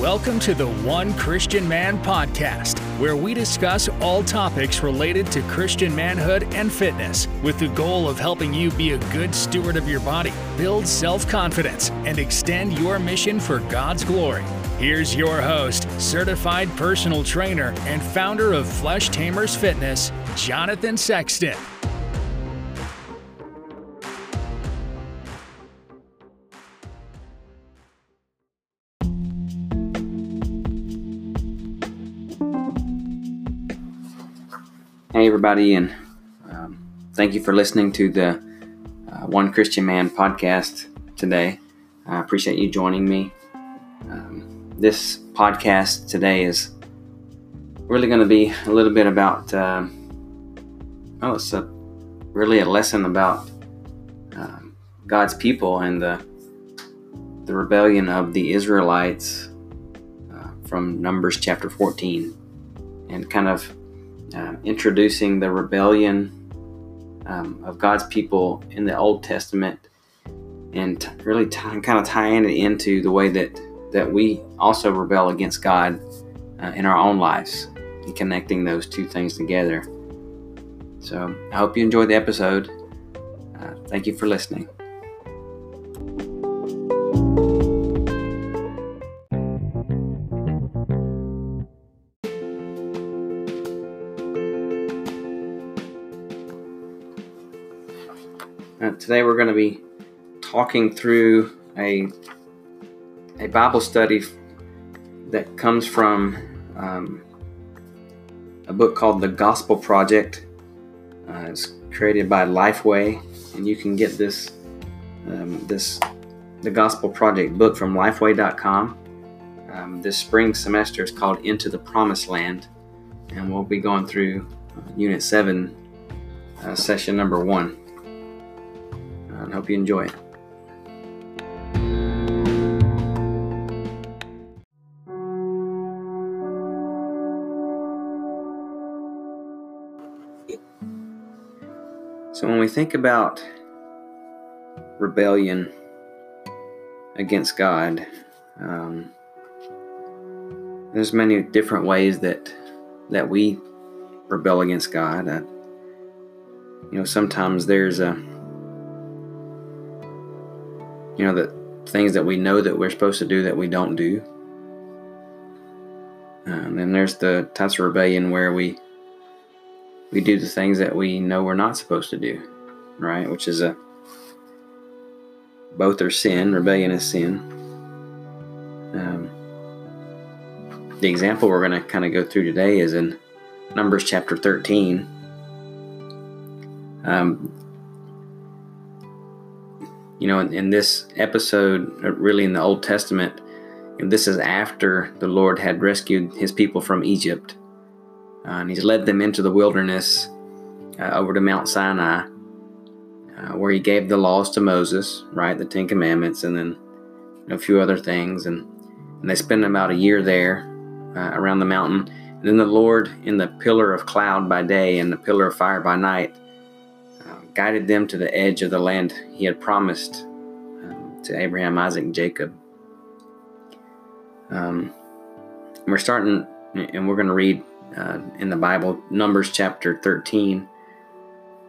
Welcome to the One Christian Man podcast, where we discuss all topics related to Christian manhood and fitness with the goal of helping you be a good steward of your body, build self confidence, and extend your mission for God's glory. Here's your host, certified personal trainer, and founder of Flesh Tamers Fitness, Jonathan Sexton. Hey, everybody, and um, thank you for listening to the uh, One Christian Man podcast today. I appreciate you joining me. Um, this podcast today is really going to be a little bit about, uh, oh, it's a, really a lesson about um, God's people and the, the rebellion of the Israelites uh, from Numbers chapter 14 and kind of uh, introducing the rebellion um, of God's people in the Old Testament and t- really t- kind of tying it into the way that, that we also rebel against God uh, in our own lives and connecting those two things together. So I hope you enjoyed the episode. Uh, thank you for listening. Today we're going to be talking through a a Bible study that comes from um, a book called The Gospel Project. Uh, it's created by Lifeway, and you can get this um, this the Gospel Project book from Lifeway.com. Um, this spring semester is called Into the Promised Land, and we'll be going through uh, Unit Seven, uh, Session Number One hope you enjoy it. So, when we think about rebellion against God, um, there's many different ways that that we rebel against God. Uh, you know, sometimes there's a you know, the things that we know that we're supposed to do that we don't do. And then there's the types of rebellion where we we do the things that we know we're not supposed to do, right? Which is a both are sin. Rebellion is sin. Um, the example we're going to kind of go through today is in Numbers chapter 13. Um, you know, in, in this episode, uh, really in the Old Testament, this is after the Lord had rescued his people from Egypt. Uh, and he's led them into the wilderness uh, over to Mount Sinai, uh, where he gave the laws to Moses, right? The Ten Commandments, and then you know, a few other things. And, and they spent about a year there uh, around the mountain. And then the Lord, in the pillar of cloud by day and the pillar of fire by night, guided them to the edge of the land he had promised um, to Abraham, Isaac, and Jacob. Um, we're starting, and we're going to read uh, in the Bible Numbers chapter 13,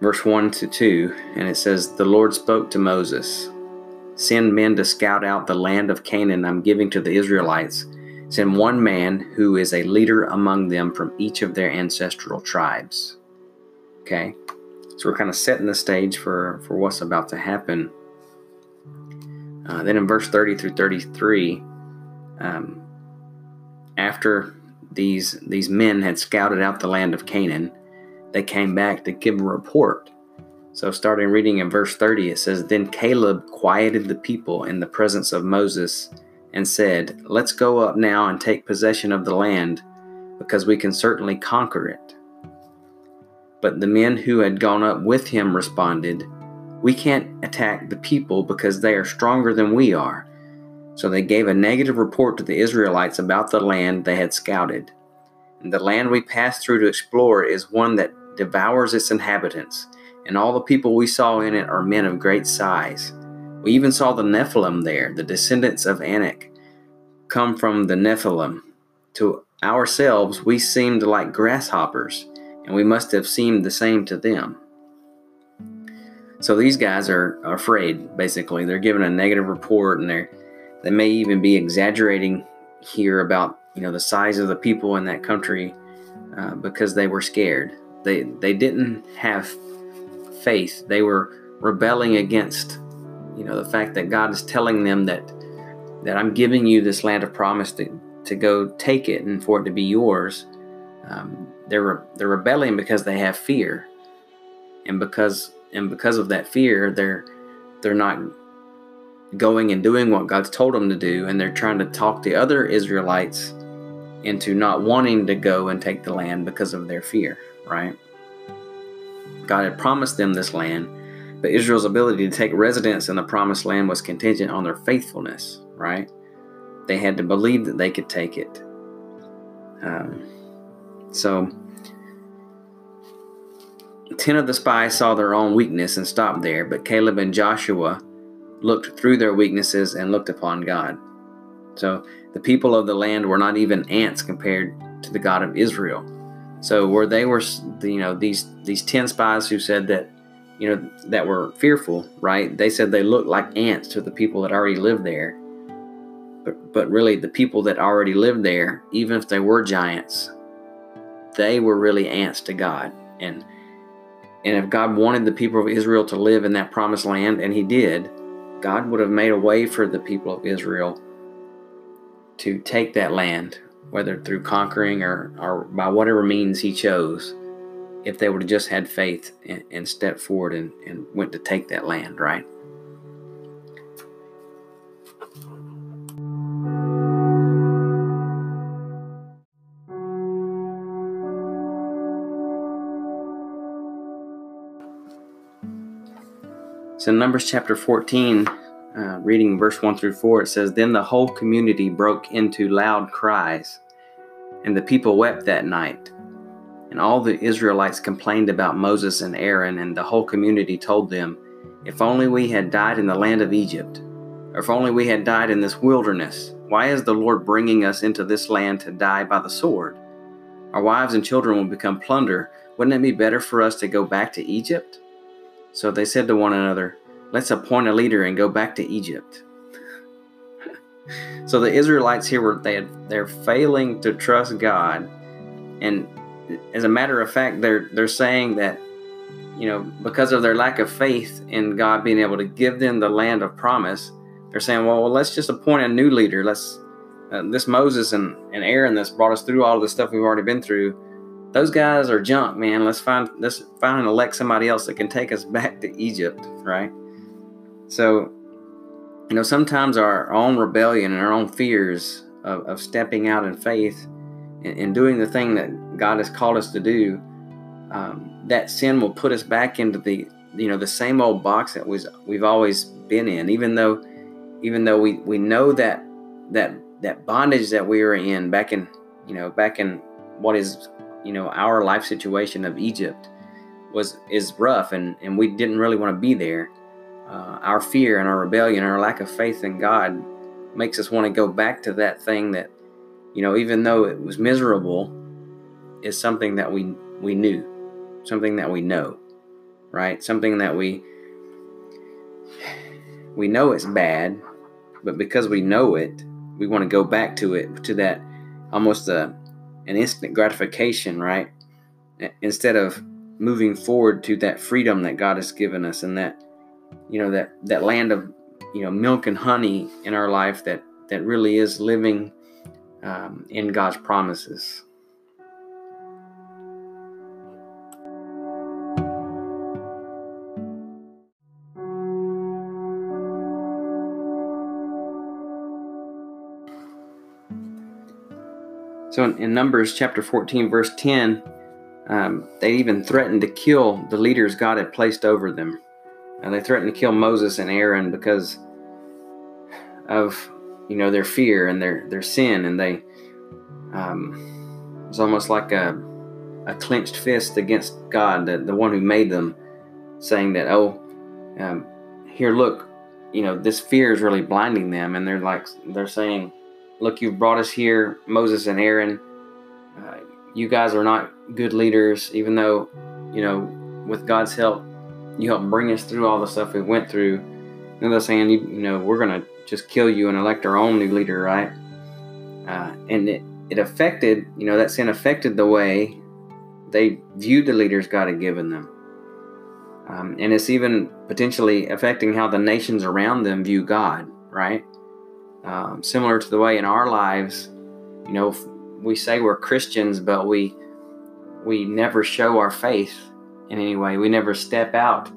verse 1 to 2, and it says, The Lord spoke to Moses Send men to scout out the land of Canaan I'm giving to the Israelites. Send one man who is a leader among them from each of their ancestral tribes. Okay? So we're kind of setting the stage for, for what's about to happen. Uh, then in verse 30 through 33, um, after these these men had scouted out the land of Canaan, they came back to give a report. So starting reading in verse 30, it says, Then Caleb quieted the people in the presence of Moses and said, Let's go up now and take possession of the land, because we can certainly conquer it. But the men who had gone up with him responded, We can't attack the people because they are stronger than we are. So they gave a negative report to the Israelites about the land they had scouted. And the land we passed through to explore is one that devours its inhabitants, and all the people we saw in it are men of great size. We even saw the Nephilim there, the descendants of Anak. come from the Nephilim. To ourselves, we seemed like grasshoppers, and we must have seemed the same to them. So these guys are afraid, basically. They're giving a negative report, and they're they may even be exaggerating here about you know the size of the people in that country uh, because they were scared. They they didn't have faith. They were rebelling against you know the fact that God is telling them that that I'm giving you this land of promise to to go take it and for it to be yours. Um, they're they're rebelling because they have fear, and because and because of that fear, they're they're not going and doing what God's told them to do, and they're trying to talk the other Israelites into not wanting to go and take the land because of their fear, right? God had promised them this land, but Israel's ability to take residence in the promised land was contingent on their faithfulness, right? They had to believe that they could take it. Um, so, ten of the spies saw their own weakness and stopped there, but Caleb and Joshua looked through their weaknesses and looked upon God. So, the people of the land were not even ants compared to the God of Israel. So, where they were, you know, these these ten spies who said that, you know, that were fearful, right? They said they looked like ants to the people that already lived there but, but really the people that already lived there, even if they were giants, they were really ants to God. And and if God wanted the people of Israel to live in that promised land, and He did, God would have made a way for the people of Israel to take that land, whether through conquering or, or by whatever means He chose, if they would have just had faith and, and stepped forward and, and went to take that land, right? So in Numbers chapter 14, uh, reading verse 1 through 4, it says, Then the whole community broke into loud cries, and the people wept that night. And all the Israelites complained about Moses and Aaron, and the whole community told them, If only we had died in the land of Egypt, or if only we had died in this wilderness. Why is the Lord bringing us into this land to die by the sword? Our wives and children will become plunder. Wouldn't it be better for us to go back to Egypt? So they said to one another, Let's appoint a leader and go back to Egypt. so the Israelites here were they had, they're failing to trust God, and as a matter of fact, they're they're saying that you know because of their lack of faith in God being able to give them the land of promise, they're saying, well, well let's just appoint a new leader. Let's uh, this Moses and, and Aaron that's brought us through all the stuff we've already been through those guys are junk, man. Let's find let's find and elect somebody else that can take us back to Egypt, right? So, you know, sometimes our own rebellion and our own fears of, of stepping out in faith and, and, doing the thing that God has called us to do, um, that sin will put us back into the you know the same old box that was we've always been in, even though even though we we know that that that bondage that we were in back in you know back in what is you know our life situation of Egypt was is rough and and we didn't really want to be there. Uh, our fear and our rebellion, and our lack of faith in God, makes us want to go back to that thing that you know even though it was miserable, is something that we we knew, something that we know, right? Something that we we know it's bad, but because we know it, we want to go back to it to that almost a an instant gratification, right? Instead of moving forward to that freedom that God has given us and that you know that that land of you know milk and honey in our life that that really is living um, in God's promises. So in, in Numbers chapter 14, verse 10, um, they even threatened to kill the leaders God had placed over them. And they threatened to kill Moses and Aaron because of you know their fear and their their sin, and they um, it was almost like a a clenched fist against God, the, the one who made them, saying that oh, um, here look, you know this fear is really blinding them, and they're like they're saying look, you've brought us here, Moses and Aaron. Uh, you guys are not good leaders, even though, you know, with God's help, you helped bring us through all the stuff we went through. And they're saying, you, you know, we're going to just kill you and elect our own new leader, right? Uh, and it, it affected, you know, that sin affected the way they viewed the leaders God had given them. Um, and it's even potentially affecting how the nations around them view God, right? Um, similar to the way in our lives, you know, we say we're Christians, but we we never show our faith in any way. We never step out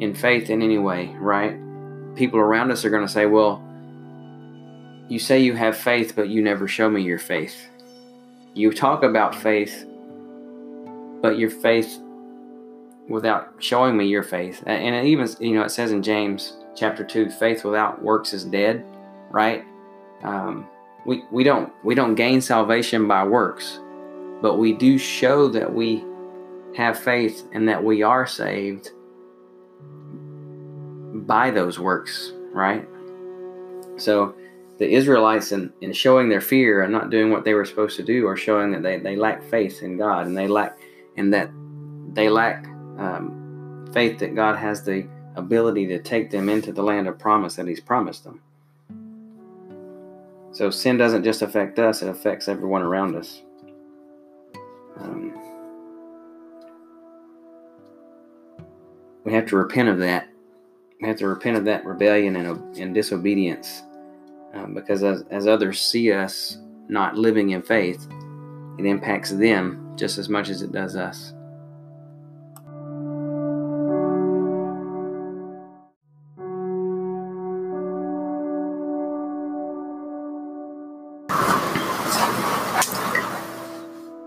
in faith in any way, right? People around us are going to say, "Well, you say you have faith, but you never show me your faith. You talk about faith, but your faith without showing me your faith. And it even, you know, it says in James chapter 2, faith without works is dead, right? Um, we, we don't we don't gain salvation by works, but we do show that we have faith and that we are saved by those works, right? So the Israelites in, in showing their fear and not doing what they were supposed to do are showing that they, they lack faith in God and they lack and that they lack um, faith that God has the ability to take them into the land of promise that He's promised them. So sin doesn't just affect us, it affects everyone around us. Um, we have to repent of that. We have to repent of that rebellion and, and disobedience um, because as, as others see us not living in faith, it impacts them just as much as it does us.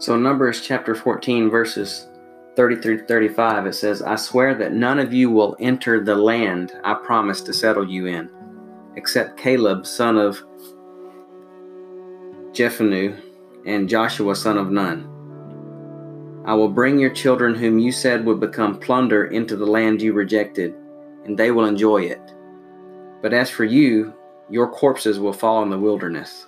So, Numbers chapter 14, verses 30 through 35, it says, I swear that none of you will enter the land I promised to settle you in, except Caleb, son of Jephunneh, and Joshua, son of Nun. I will bring your children, whom you said would become plunder, into the land you rejected, and they will enjoy it. But as for you, your corpses will fall in the wilderness.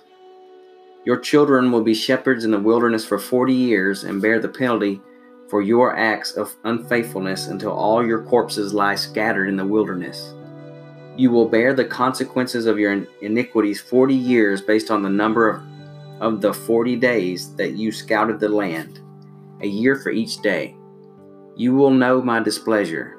Your children will be shepherds in the wilderness for forty years and bear the penalty for your acts of unfaithfulness until all your corpses lie scattered in the wilderness. You will bear the consequences of your iniquities forty years based on the number of, of the forty days that you scouted the land, a year for each day. You will know my displeasure.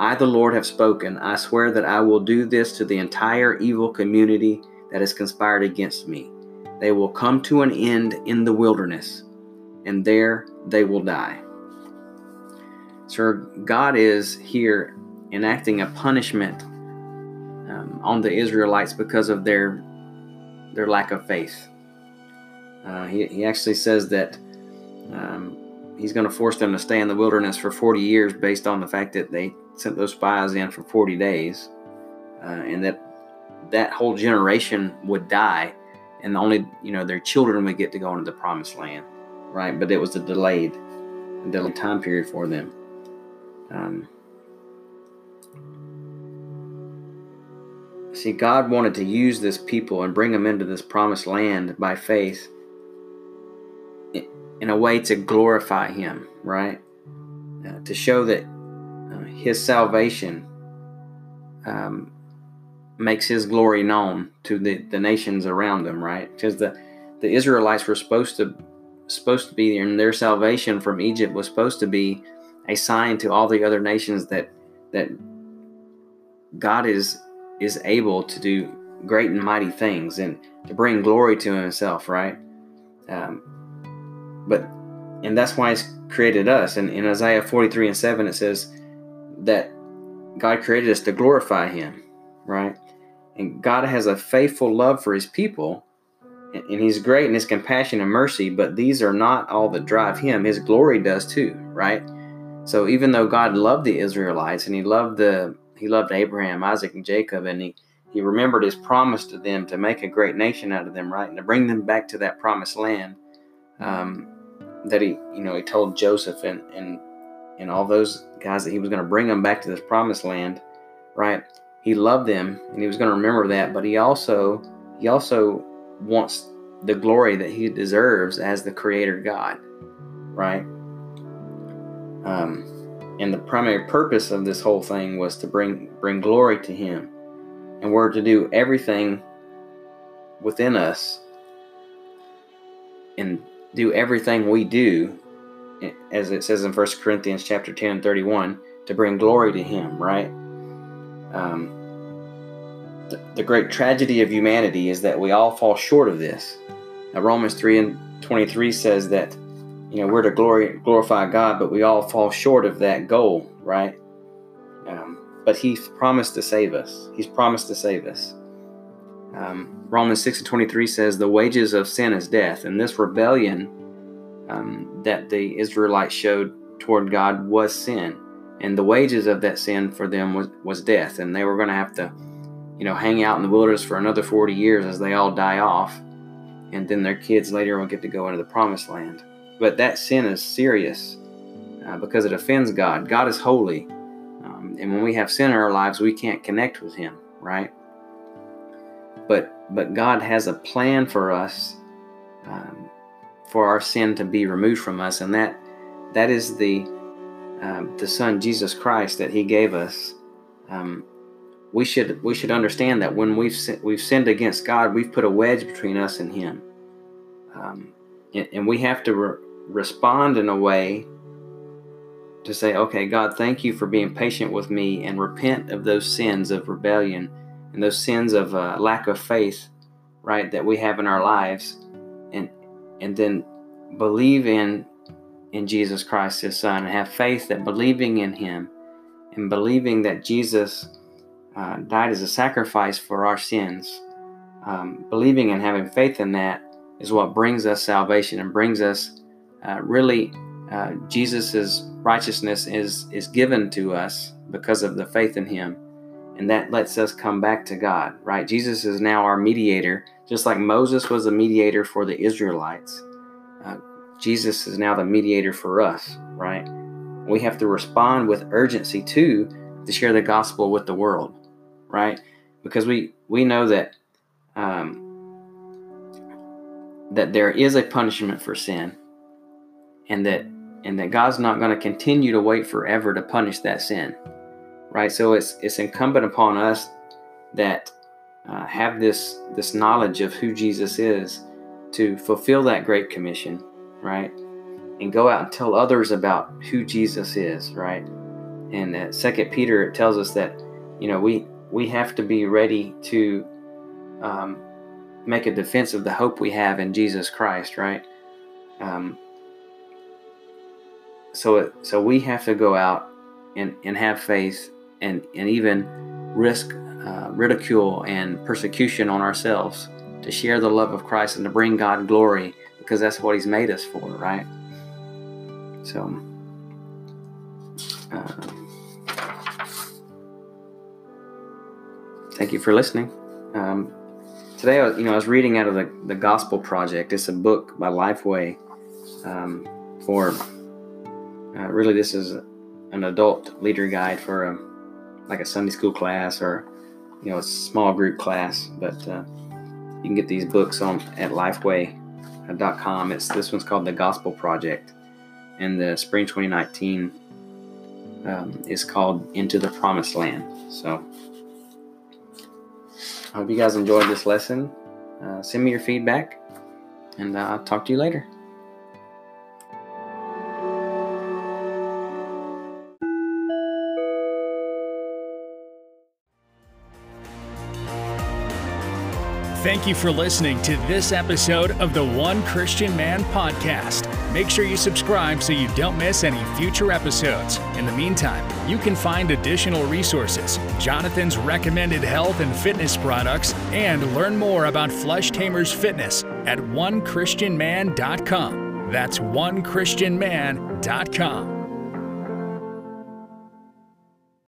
I, the Lord, have spoken. I swear that I will do this to the entire evil community that has conspired against me. They will come to an end in the wilderness, and there they will die. So, God is here enacting a punishment um, on the Israelites because of their their lack of faith. Uh, he, he actually says that um, he's going to force them to stay in the wilderness for 40 years based on the fact that they sent those spies in for 40 days, uh, and that that whole generation would die and only you know their children would get to go into the promised land, right? But it was a delayed, a delayed time period for them. Um, see, God wanted to use this people and bring them into this promised land by faith in a way to glorify Him, right? Uh, to show that uh, His salvation um, makes his glory known to the, the nations around them, right? Because the, the Israelites were supposed to supposed to be and their salvation from Egypt was supposed to be a sign to all the other nations that that God is is able to do great and mighty things and to bring glory to himself, right? Um, but and that's why he's created us. And in Isaiah 43 and 7 it says that God created us to glorify him, right? And God has a faithful love for his people, and he's great in his compassion and mercy, but these are not all that drive him. His glory does too, right? So even though God loved the Israelites and he loved the he loved Abraham, Isaac, and Jacob, and he, he remembered his promise to them to make a great nation out of them, right? And to bring them back to that promised land. Um, that he, you know, he told Joseph and and and all those guys that he was going to bring them back to this promised land, right? He loved them and he was going to remember that but he also he also wants the glory that he deserves as the creator God, right? Um, and the primary purpose of this whole thing was to bring bring glory to him. And we're to do everything within us and do everything we do as it says in 1 Corinthians chapter 10 31 to bring glory to him, right? Um, the, great tragedy of humanity is that we all fall short of this. Now, Romans 3 and 23 says that you know we're to glory glorify God, but we all fall short of that goal, right? Um, but He's promised to save us. He's promised to save us. Um, Romans 6 and 23 says, The wages of sin is death. And this rebellion um, that the Israelites showed toward God was sin. And the wages of that sin for them was, was death. And they were going to have to, you know, hang out in the wilderness for another 40 years as they all die off. And then their kids later will get to go into the promised land. But that sin is serious uh, because it offends God. God is holy. Um, and when we have sin in our lives, we can't connect with Him, right? But but God has a plan for us, um, for our sin to be removed from us, and that that is the um, the Son Jesus Christ that He gave us. Um, we should we should understand that when we've we've sinned against God, we've put a wedge between us and Him, um, and, and, we have to re- respond in a way to say, "Okay, God, thank you for being patient with me, and repent of those sins of rebellion and those sins of uh, lack of faith, right, that we have in our lives, and and then believe in in Jesus Christ, His Son, and have faith that believing in Him and believing that Jesus uh, died as a sacrifice for our sins, um, believing and having faith in that is what brings us salvation and brings us uh, really uh, Jesus's righteousness is is given to us because of the faith in Him and that lets us come back to God, right? Jesus is now our mediator, just like Moses was a mediator for the Israelites. Uh, Jesus is now the mediator for us, right? We have to respond with urgency too to share the gospel with the world, right? Because we we know that um, that there is a punishment for sin, and that and that God's not going to continue to wait forever to punish that sin right? So it's it's incumbent upon us that uh, have this this knowledge of who Jesus is to fulfill that great commission, right? And go out and tell others about who Jesus is, right? And Second Peter, it tells us that you know we we have to be ready to um, make a defense of the hope we have in Jesus Christ, right? Um, so so we have to go out and, and have faith and, and even risk uh, ridicule and persecution on ourselves to share the love of Christ and to bring God glory because that's what He's made us for, right? So, uh, thank you for listening. Um, today, you know, I was reading out of the, the Gospel Project. It's a book by Lifeway um, for uh, really, this is an adult leader guide for a like a Sunday school class or you know a small group class. But uh, you can get these books on at Lifeway.com. It's this one's called the Gospel Project, and the spring 2019 um, is called Into the Promised Land. So I hope you guys enjoyed this lesson. Uh, send me your feedback, and uh, I'll talk to you later. Thank you for listening to this episode of the One Christian Man podcast. Make sure you subscribe so you don't miss any future episodes. In the meantime, you can find additional resources, Jonathan's recommended health and fitness products, and learn more about Flesh Tamers Fitness at onechristianman.com. That's onechristianman.com.